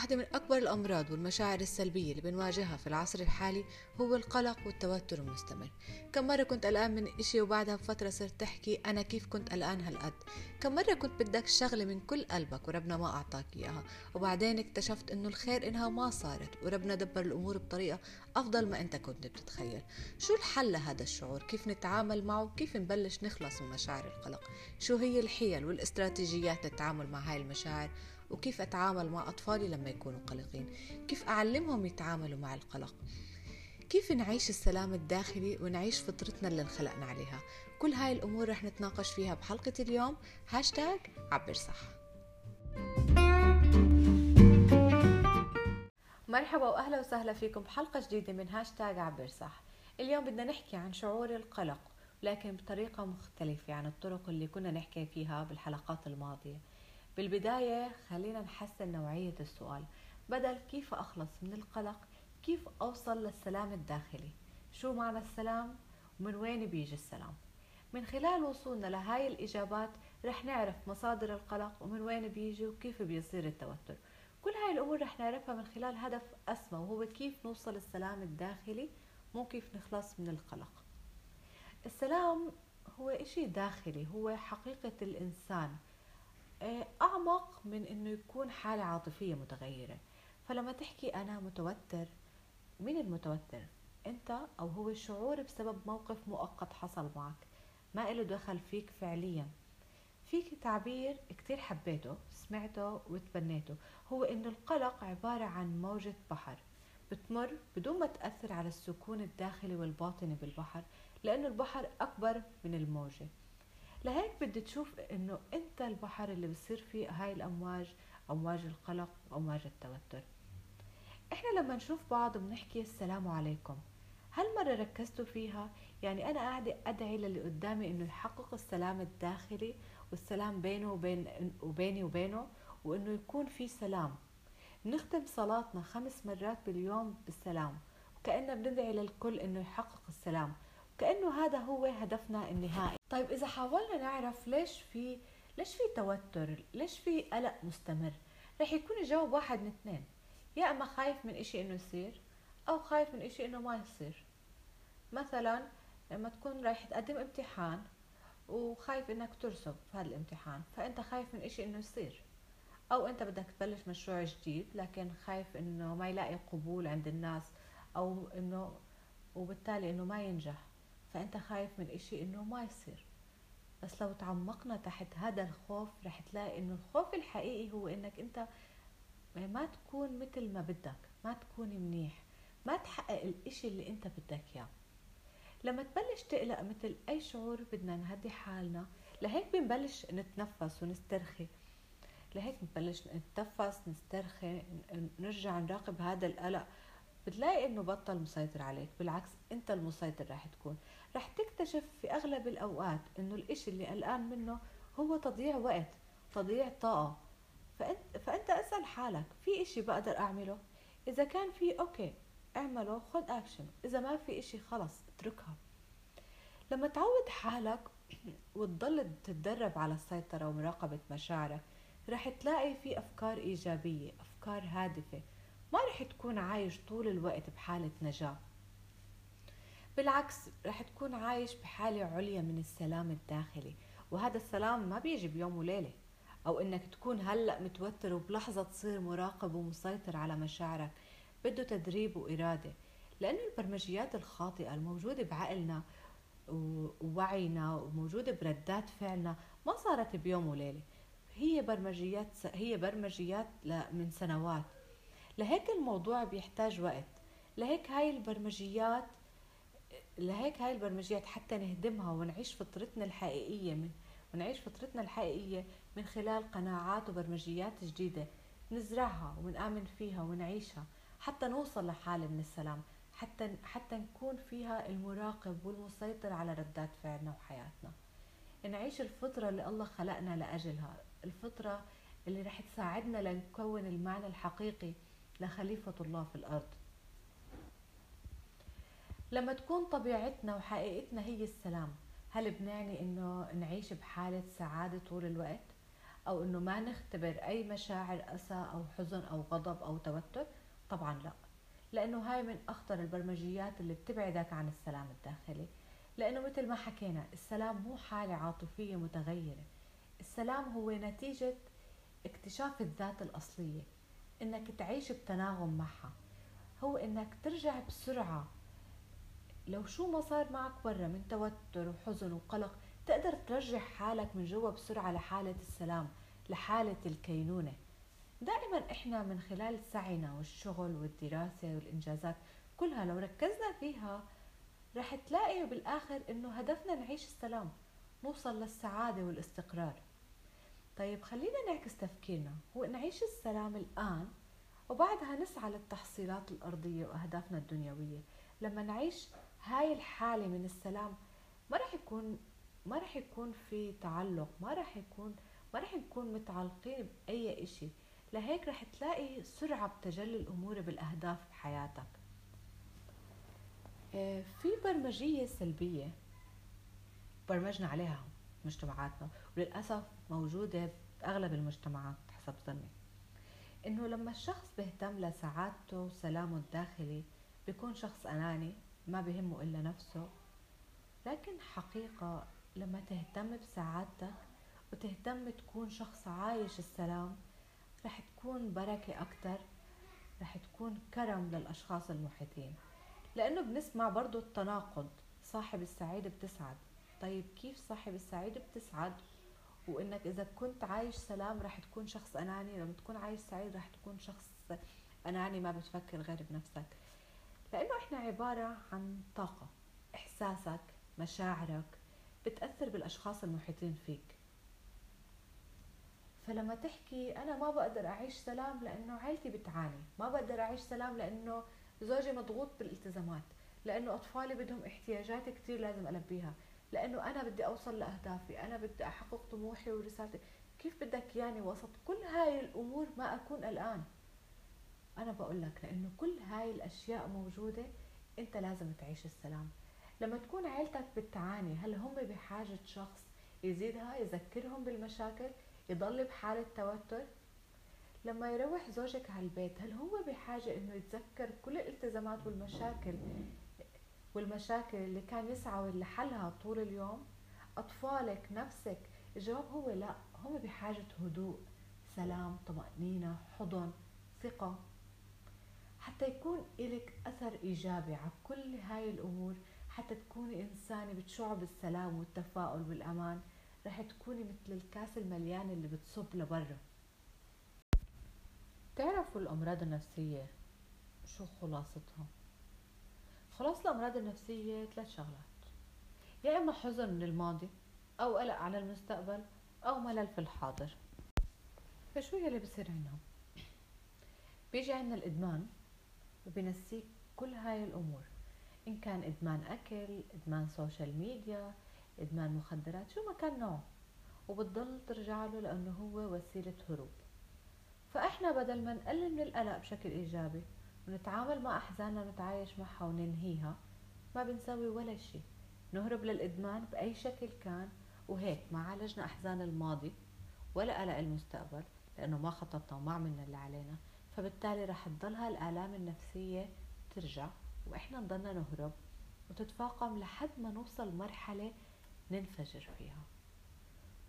واحدة من أكبر الأمراض والمشاعر السلبية اللي بنواجهها في العصر الحالي هو القلق والتوتر المستمر. كم مرة كنت قلقان من إشي وبعدها بفترة صرت تحكي أنا كيف كنت قلقان هالقد؟ كم مرة كنت بدك شغلة من كل قلبك وربنا ما أعطاك إياها؟ وبعدين اكتشفت إنه الخير إنها ما صارت وربنا دبر الأمور بطريقة أفضل ما أنت كنت بتتخيل. شو الحل لهذا الشعور؟ كيف نتعامل معه؟ كيف نبلش نخلص من مشاعر القلق؟ شو هي الحيل والاستراتيجيات للتعامل مع هاي المشاعر؟ وكيف أتعامل مع أطفالي لما يكونوا قلقين؟ كيف أعلمهم يتعاملوا مع القلق؟ كيف نعيش السلام الداخلي ونعيش فطرتنا اللي انخلقنا عليها؟ كل هاي الأمور رح نتناقش فيها بحلقة اليوم. هاشتاج عبر صح مرحبا وأهلا وسهلا فيكم بحلقة جديدة من هاشتاج عبر صح اليوم بدنا نحكي عن شعور القلق لكن بطريقة مختلفة عن الطرق اللي كنا نحكي فيها بالحلقات الماضية. بالبداية خلينا نحسن نوعية السؤال. بدل كيف أخلص من القلق كيف أوصل للسلام الداخلي؟ شو معنى السلام؟ ومن وين بيجي السلام؟ من خلال وصولنا لهاي الإجابات رح نعرف مصادر القلق ومن وين بيجي وكيف بيصير التوتر. كل هاي الأمور رح نعرفها من خلال هدف أسمى وهو كيف نوصل السلام الداخلي؟ مو كيف نخلص من القلق. السلام هو إشي داخلي هو حقيقة الإنسان. أعمق من إنه يكون حالة عاطفية متغيرة. فلما تحكي أنا متوتر مين المتوتر؟ أنت أو هو الشعور بسبب موقف مؤقت حصل معك ما إله دخل فيك فعليا. فيك تعبير كتير حبيته سمعته وتبنيته. هو إنه القلق عبارة عن موجة بحر بتمر بدون ما تأثر على السكون الداخلي والباطني بالبحر لأنه البحر أكبر من الموجة. لهيك بدي تشوف إنه أنت البحر اللي بصير فيه هاي الأمواج أمواج القلق وامواج التوتر. إحنا لما نشوف بعض بنحكي السلام عليكم. هل مرة ركزتوا فيها؟ يعني أنا قاعدة أدعي للي قدامي إنه يحقق السلام الداخلي والسلام بينه وبين وبيني وبينه وإنه يكون في سلام. نختم صلاتنا خمس مرات باليوم بالسلام. وكأننا بندعي للكل إنه يحقق السلام. كأنه هذا هو هدفنا النهائي. طيب إذا حاولنا نعرف ليش في ليش في توتر؟ ليش في قلق مستمر؟ رح يكون الجواب واحد من اثنين. يا إما خايف من إشي إنه يصير أو خايف من إشي إنه ما يصير. مثلا لما تكون رايح تقدم امتحان وخايف إنك ترسب في هذا الامتحان فأنت خايف من إشي إنه يصير. أو أنت بدك تبلش مشروع جديد لكن خايف إنه ما يلاقي قبول عند الناس أو انه وبالتالي إنه ما ينجح. فأنت خايف من إشي إنه ما يصير. بس لو تعمقنا تحت هذا الخوف رح تلاقي إنه الخوف الحقيقي هو إنك أنت ما تكون مثل ما بدك ما تكون منيح ما تحقق الإشي اللي أنت بدك إياه. لما تبلش تقلق مثل أي شعور بدنا نهدي حالنا لهيك بنبلش نتنفس ونسترخي. لهيك بنبلش نتنفس نسترخي نرجع نراقب هذا القلق. بتلاقي إنه بطل مسيطر عليك بالعكس أنت المسيطر راح تكون. راح تكتشف في أغلب الأوقات إنه الإشي اللي قلقان منه هو تضييع وقت تضييع طاقة. فأنت, فأنت اسأل حالك في إشي بقدر أعمله؟ إذا كان في okay اعمله خد اكشن إذا ما في إشي خلص اتركها. لما تعود حالك وتضل تتدرب على السيطرة ومراقبة مشاعرك رح تلاقي في أفكار إيجابية أفكار هادفة. ما رح تكون عايش طول الوقت بحالة نجاة. بالعكس رح تكون عايش بحالة عليا من السلام الداخلي وهذا السلام ما بيجي بيوم وليلة. أو إنك تكون هلأ متوتر وبلحظة تصير مراقب ومسيطر على مشاعرك بده تدريب وإرادة. لأنه البرمجيات الخاطئة الموجودة بعقلنا ووعينا وموجودة بردات فعلنا ما صارت بيوم وليلة. هي برمجيات هي برمجيات من سنوات. لهيك الموضوع بيحتاج وقت لهيك هاي البرمجيات لهيك هاي البرمجيات حتى نهدمها ونعيش فطرتنا الحقيقية من ونعيش فطرتنا الحقيقية من خلال قناعات وبرمجيات جديدة نزرعها ونآمن فيها ونعيشها حتى نوصل لحالة من السلام حتى حتى نكون فيها المراقب والمسيطر على ردات فعلنا وحياتنا. نعيش الفطرة اللي الله خلقنا لأجلها الفطرة اللي رح تساعدنا لنكون المعنى الحقيقي لخليفة الله في الأرض. لما تكون طبيعتنا وحقيقتنا هي السلام هل بنعني إنه نعيش بحالة سعادة طول الوقت؟ أو إنه ما نختبر أي مشاعر أسى أو حزن أو غضب أو توتر؟ طبعا لا. لأنه هاي من أخطر البرمجيات اللي بتبعدك عن السلام الداخلي. لأنه مثل ما حكينا السلام مو حالة عاطفية متغيرة. السلام هو نتيجة اكتشاف الذات الأصلية. إنك تعيش بتناغم معها. هو إنك ترجع بسرعة. لو شو ما صار معك برا من توتر وحزن وقلق تقدر ترجع حالك من جوا بسرعة لحالة السلام لحالة الكينونة. دائما إحنا من خلال سعينا والشغل والدراسة والإنجازات كلها لو ركزنا فيها رح تلاقي بالآخر إنه هدفنا نعيش السلام نوصل للسعادة والاستقرار. طيب خلينا نعكس تفكيرنا. هو نعيش السلام الآن وبعدها نسعى للتحصيلات الأرضية وأهدافنا الدنيوية. لما نعيش هاي الحالة من السلام ما رح يكون ما رح يكون في تعلق ما رح يكون ما رح نكون متعلقين بأي إشي. لهيك رح تلاقي سرعة بتجلي الأمور بالأهداف بحياتك. آه، في برمجية سلبية برمجنا عليها مجتمعاتنا. وللأسف موجودة بأغلب المجتمعات حسب ظني. إنه لما الشخص بيهتم لسعادته وسلامه الداخلي بيكون شخص أناني ما بهمه إلا نفسه. لكن حقيقة لما تهتم بسعادتك وتهتم تكون شخص عايش السلام رح تكون بركة أكتر رح تكون كرم للأشخاص المحيطين. لأنه بنسمع برضو التناقض صاحب السعيد بتسعد. طيب كيف صاحب السعيد بتسعد؟ وإنك إذا كنت عايش سلام رح تكون شخص أناني لما تكون عايش سعيد رح تكون شخص أناني ما بتفكر غير بنفسك. لأنه إحنا عبارة عن طاقة إحساسك مشاعرك بتأثر بالأشخاص المحيطين فيك. فلما تحكي أنا ما بقدر أعيش سلام لأنه عيلتي بتعاني ما بقدر أعيش سلام لأنه زوجي مضغوط بالالتزامات لأنه أطفالي بدهم احتياجات كثير لازم ألبيها. لأنه أنا بدي أوصل لأهدافي أنا بدي أحقق طموحي ورسالتي. كيف بدك يعني وسط كل هاي الأمور ما أكون الآن؟ أنا بقول لك لأنه كل هاي الأشياء موجودة أنت لازم تعيش السلام. لما تكون عيلتك بتعاني هل هم بحاجة شخص يزيدها يذكرهم بالمشاكل يضل بحالة توتر؟ لما يروح زوجك على البيت هل هو بحاجة إنه يتذكر كل الالتزامات والمشاكل والمشاكل اللي كان يسعى لحلها طول اليوم أطفالك نفسك الجواب هو لا هم بحاجة هدوء سلام طمأنينة حضن ثقة. حتى يكون إلك أثر إيجابي على كل هاي الأمور حتى تكوني إنسانة بتشعر بالسلام والتفاؤل والأمان رح تكوني مثل الكاس المليان اللي بتصب لبرا. تعرفوا الأمراض النفسية؟ شو خلاصتها؟ خلاص الأمراض النفسية ثلاث شغلات. يا إما حزن من الماضي أو قلق على المستقبل أو ملل في الحاضر. فشو يلي بصير عنا؟ بيجي عنا الإدمان وبنسيك كل هاي الأمور. إن كان إدمان أكل إدمان social media إدمان مخدرات شو ما كان نوعه وبتضل ترجع له لأنه هو وسيلة هروب. فإحنا بدل ما نقلل من القلق بشكل إيجابي ونتعامل مع أحزاننا ونتعايش معها وننهيها. ما بنسوي ولا شيء. نهرب للإدمان بأي شكل كان. وهيك ما عالجنا أحزان الماضي ولا قلق المستقبل لأنه ما خططنا وما عملنا اللي علينا. فبالتالي رح تضل هالآلام النفسية ترجع وإحنا نضلنا نهرب وتتفاقم لحد ما نوصل مرحلة ننفجر فيها.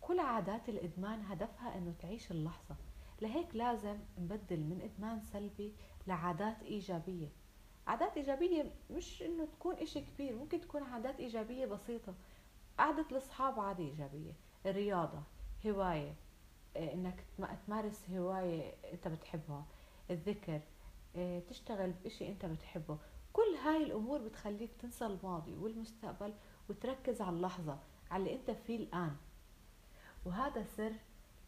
كل عادات الإدمان هدفها أنه تعيش اللحظة. لهيك لازم نبدل من إدمان سلبي لعادات إيجابية. عادات إيجابية مش إنه تكون إشي كبير ممكن تكون عادات إيجابية بسيطة. قعدة الأصحاب عادة إيجابية. الرياضة هواية إيه، إنك تمارس هواية أنت بتحبها. الذكر إيه، تشتغل بإشي أنت بتحبه. كل هاي الأمور بتخليك تنسى الماضي والمستقبل وتركز على اللحظة على اللي أنت فيه الآن. وهذا سر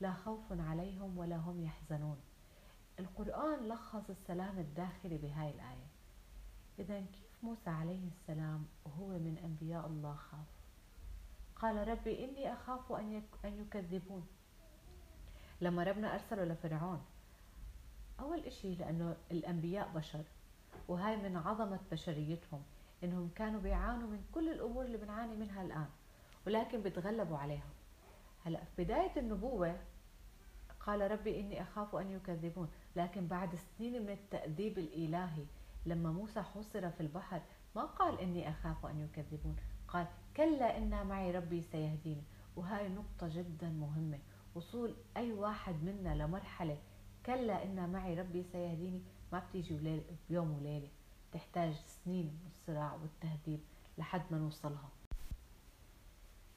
لا خوف عليهم ولا هم يحزنون. القرآن لخص السلام الداخلي بهاي الآية. إذا كيف موسى عليه السلام وهو من أنبياء الله خاف؟ قال ربي إني أخاف أن يكذبون. لما ربنا أرسله لفرعون أول إشي لأنه الأنبياء بشر وهاي من عظمة بشريتهم إنهم كانوا بيعانوا من كل الأمور اللي بنعاني منها الآن ولكن بتغلبوا عليها. هلأ في بداية النبوة قال ربي إني أخاف أن يكذبون. لكن بعد سنين من التأديب الإلهي لما موسى حصر في البحر ما قال إني أخاف أن يكذبون. قال كلا إن معي ربي سيهديني. وهاي نقطة جدا مهمة. وصول أي واحد منا لمرحلة كلا إن معي ربي سيهديني ما بتيجي بيوم وليلة. تحتاج سنين من الصراع والتهديد لحد ما نوصلها.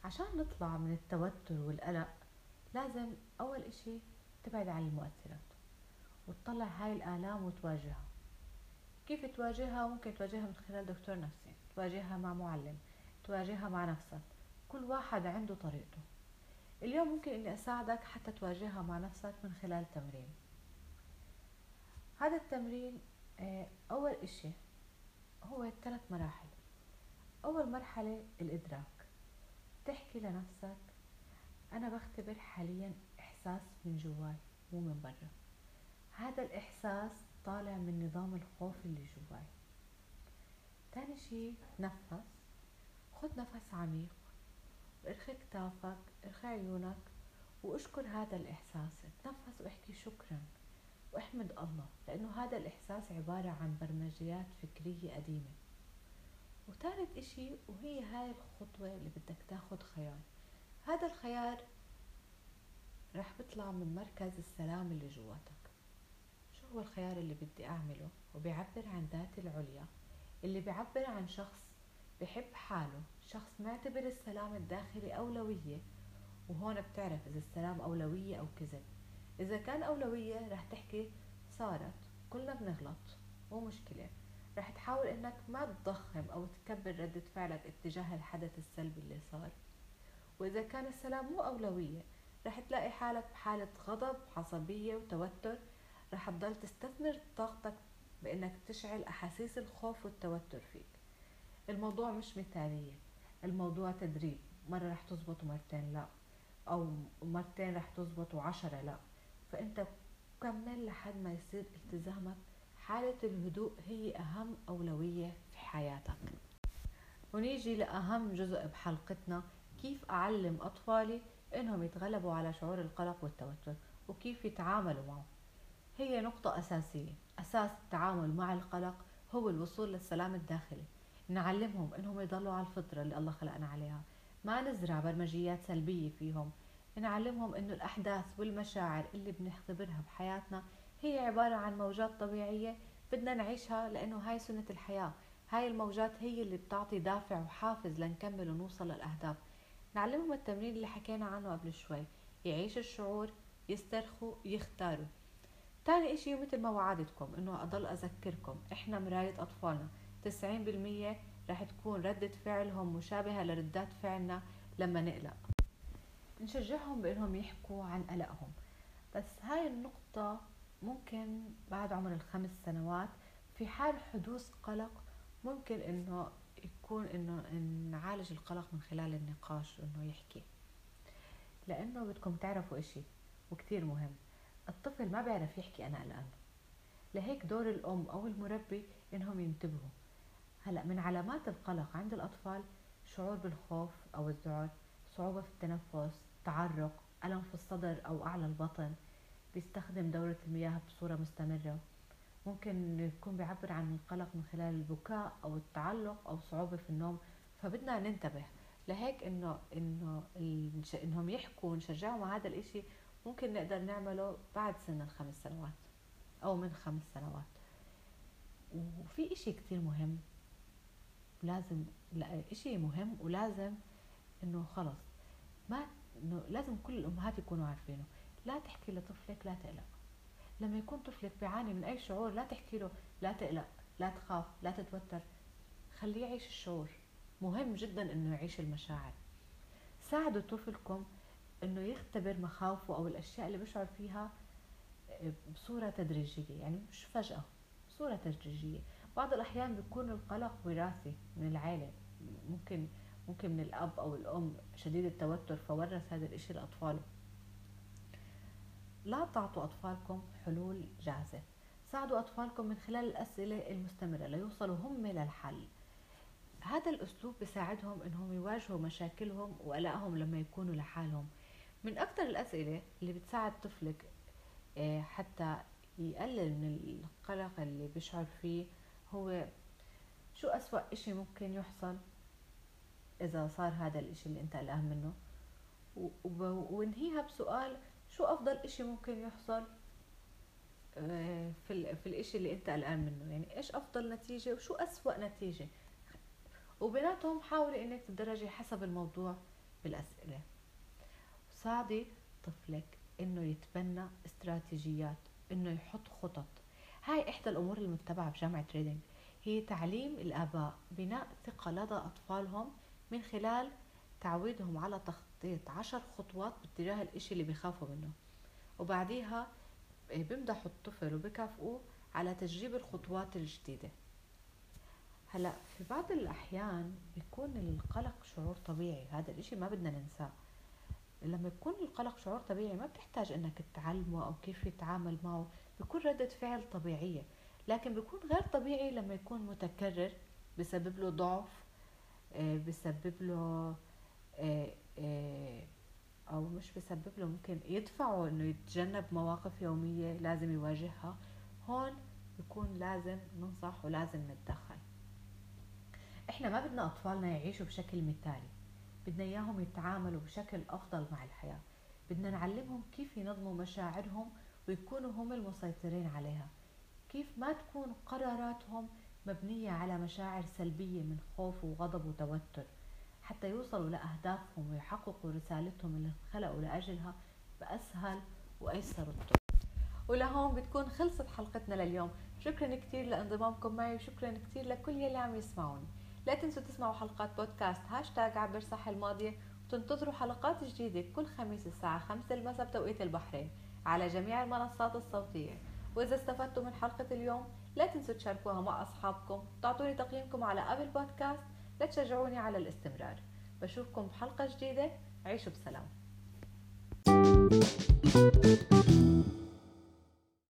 عشان نطلع من التوتر والقلق لازم أول إشي تبعد عن المؤثرات وتطلع هاي الآلام وتواجهها. كيف تواجهها؟ ممكن تواجهها من خلال دكتور نفسي تواجهها مع معلم تواجهها مع نفسك. كل واحد عنده طريقته. اليوم ممكن إني أساعدك حتى تواجهها مع نفسك من خلال تمرين. هذا التمرين آه، أول إشي هو ثلاث مراحل. أول مرحلة الإدراك. تحكي لنفسك أنا بختبر حاليا احساس من جواي مو من برا. هذا الإحساس طالع من نظام الخوف اللي جواي. تاني شي تنفس خد نفس عميق. ارخي كتافك ارخي عيونك واشكر هذا الإحساس. تنفس واحكي شكرا. واحمد الله لأنه هذا الإحساس عبارة عن برمجيات فكرية قديمة. وثالث إشي وهي هاي الخطوة اللي بدك تاخد خيار هذا الخيار رح بيطلع من مركز السلام اللي جواتك. شو هو الخيار اللي بدي أعمله؟ وبيعبر عن ذاتي العليا. اللي بيعبر عن شخص بحب حاله. شخص معتبر السلام الداخلي أولوية. وهون بتعرف إذا السلام أولوية أو كذب. إذا كان أولوية رح تحكي صارت. كلنا بنغلط. مو مشكلة. رح تحاول إنك ما تضخم أو تكبر ردة فعلك اتجاه الحدث السلبي اللي صار. وإذا كان السلام مو أولوية رح تلاقي حالك بحالة غضب عصبية وتوتر. رح تضل تستثمر طاقتك بإنك تشعل أحاسيس الخوف والتوتر فيك. الموضوع مش مثالية الموضوع تدريب. مرة رح تزبط ومرتين لا أو مرتين رح تزبط وعشرة لا. فأنت كمل لحد ما يصير التزامك. حالة الهدوء هي أهم أولوية في حياتك. ونيجي لأهم جزء بحلقتنا كيف أعلم أطفالي إنهم يتغلبوا على شعور القلق والتوتر وكيف يتعاملوا معه. هي نقطة أساسية. أساس التعامل مع القلق هو الوصول للسلام الداخلي. نعلمهم إنهم يضلوا على الفطرة اللي الله خلقنا عليها. ما نزرع برمجيات سلبية فيهم. نعلمهم إنه الأحداث والمشاعر اللي بنختبرها بحياتنا هي عبارة عن موجات طبيعية بدنا نعيشها لأنه هاي سنة الحياة. هاي الموجات هي اللي بتعطي دافع وحافز لنكمل ونوصل للأهداف. نعلمهم التمرين اللي حكينا عنه قبل شوي. يعيش الشعور يسترخوا يختاروا. تاني إشي مثل ما وعدتكم إنه أضل أذكركم إحنا مراية أطفالنا. 90% رح تكون ردة فعلهم مشابهة لردات فعلنا لما نقلق. نشجعهم بإنهم يحكوا عن قلقهم. بس هاي النقطة ممكن بعد عمر الخمس سنوات في حال حدوث قلق ممكن إنه يكون إنه نعالج القلق من خلال النقاش إنه يحكي. لأنه بدكم تعرفوا إشي وكتير مهم الطفل ما بيعرف يحكي أنا قلقان لهيك دور الأم أو المربي إنهم ينتبهوا. هلأ من علامات القلق عند الأطفال شعور بالخوف أو الذعر صعوبة في التنفس تعرق ألم في الصدر أو أعلى البطن. بيستخدم دورة المياه بصورة مستمرة. ممكن يكون بيعبر عن القلق من خلال البكاء أو التعلق أو صعوبة في النوم فبدنا ننتبه لهيك إنه إنه إنهم يحكوا ونشجعهم على هذا الإشي ممكن نقدر نعمله بعد سن الخمس سنوات أو من خمس سنوات. وفي إشي كتير مهم لازم لا إشي مهم ولازم إنه خلص ما إنه لازم كل الأمهات يكونوا عارفينه. لا تحكي لطفلك لا تقلق. لما يكون طفلك بيعاني من أي شعور لا تحكي له لا تقلق لا تخاف لا تتوتر. خليه يعيش الشعور. مهم جدا إنه يعيش المشاعر. ساعدوا طفلكم إنه يختبر مخاوفه أو الأشياء اللي بيشعر فيها بصورة تدريجية. يعني مش فجأة بصورة تدريجية. بعض الأحيان بيكون القلق وراثي من العائلة ممكن ممكن من الأب أو الأم شديد التوتر فورث هذا الإشي لأطفاله. لا تعطوا أطفالكم حلول جاهزة. ساعدوا أطفالكم من خلال الأسئلة المستمرة ليوصلوا هم للحل هذا الأسلوب بيساعدهم إنهم يواجهوا مشاكلهم وقلقهم لما يكونوا لحالهم. من أكثر الأسئلة اللي بتساعد طفلك آه، حتى يقلل من القلق اللي بيشعر فيه هو شو أسوأ إشي ممكن يحصل إذا صار هذا الإشي اللي أنت قلقان منه؟ وانهيها بسؤال شو أفضل إشي ممكن يحصل؟ آه، في في الإشي اللي أنت قلقان منه. يعني إيش أفضل نتيجة وشو أسوأ نتيجة؟ وبيناتهم حاولي إنك تدرجي حسب الموضوع بالأسئلة. ساعدي طفلك إنه يتبنى استراتيجيات إنه يحط خطط. هاي إحدى الأمور المتبعة بجامعة ريدنج هي تعليم الآباء بناء ثقة لدى أطفالهم من خلال تعويدهم على تخطيط عشر خطوات باتجاه الإشي اللي بيخافوا منه. وبعديها بيمدحوا الطفل وبكافئوه على تجريب الخطوات الجديدة. هلأ في بعض الأحيان بيكون القلق شعور طبيعي هذا الإشي ما بدنا ننساه. لما يكون القلق شعور طبيعي ما بتحتاج إنك تعلمه أو كيف يتعامل معه بيكون ردة فعل طبيعية. لكن بيكون غير طبيعي لما يكون متكرر بسبب له ضعف آه، بسبب له آه، آه، أو مش بسبب له ممكن يدفعه إنه يتجنب مواقف يومية لازم يواجهها. هون بيكون لازم ننصح ولازم نتدخل. إحنا ما بدنا أطفالنا يعيشوا بشكل مثالي. بدنا إياهم يتعاملوا بشكل أفضل مع الحياة. بدنا نعلمهم كيف ينظموا مشاعرهم ويكونوا هم المسيطرين عليها. كيف ما تكون قراراتهم مبنية على مشاعر سلبية من خوف وغضب وتوتر. حتى يوصلوا لأهدافهم ويحققوا رسالتهم اللي خلقوا لأجلها بأسهل وأيسر الطرق. ولهون بتكون خلصت حلقتنا لليوم. شكرا كثير لانضمامكم معي وشكرا كثير لكل يلي عم يسمعوني. لا تنسوا تسمعوا حلقات بودكاست هاشتاج عبر صح الماضية وتنتظروا حلقات جديدة كل خميس الساعة 5 المساء بتوقيت البحرين على جميع المنصات الصوتية. وإذا استفدتوا من حلقة اليوم لا تنسوا تشاركوها مع أصحابكم تعطوني تقييمكم على أبل بودكاست لتشجعوني على الاستمرار. بشوفكم بحلقة جديدة. عيشوا بسلام. thank you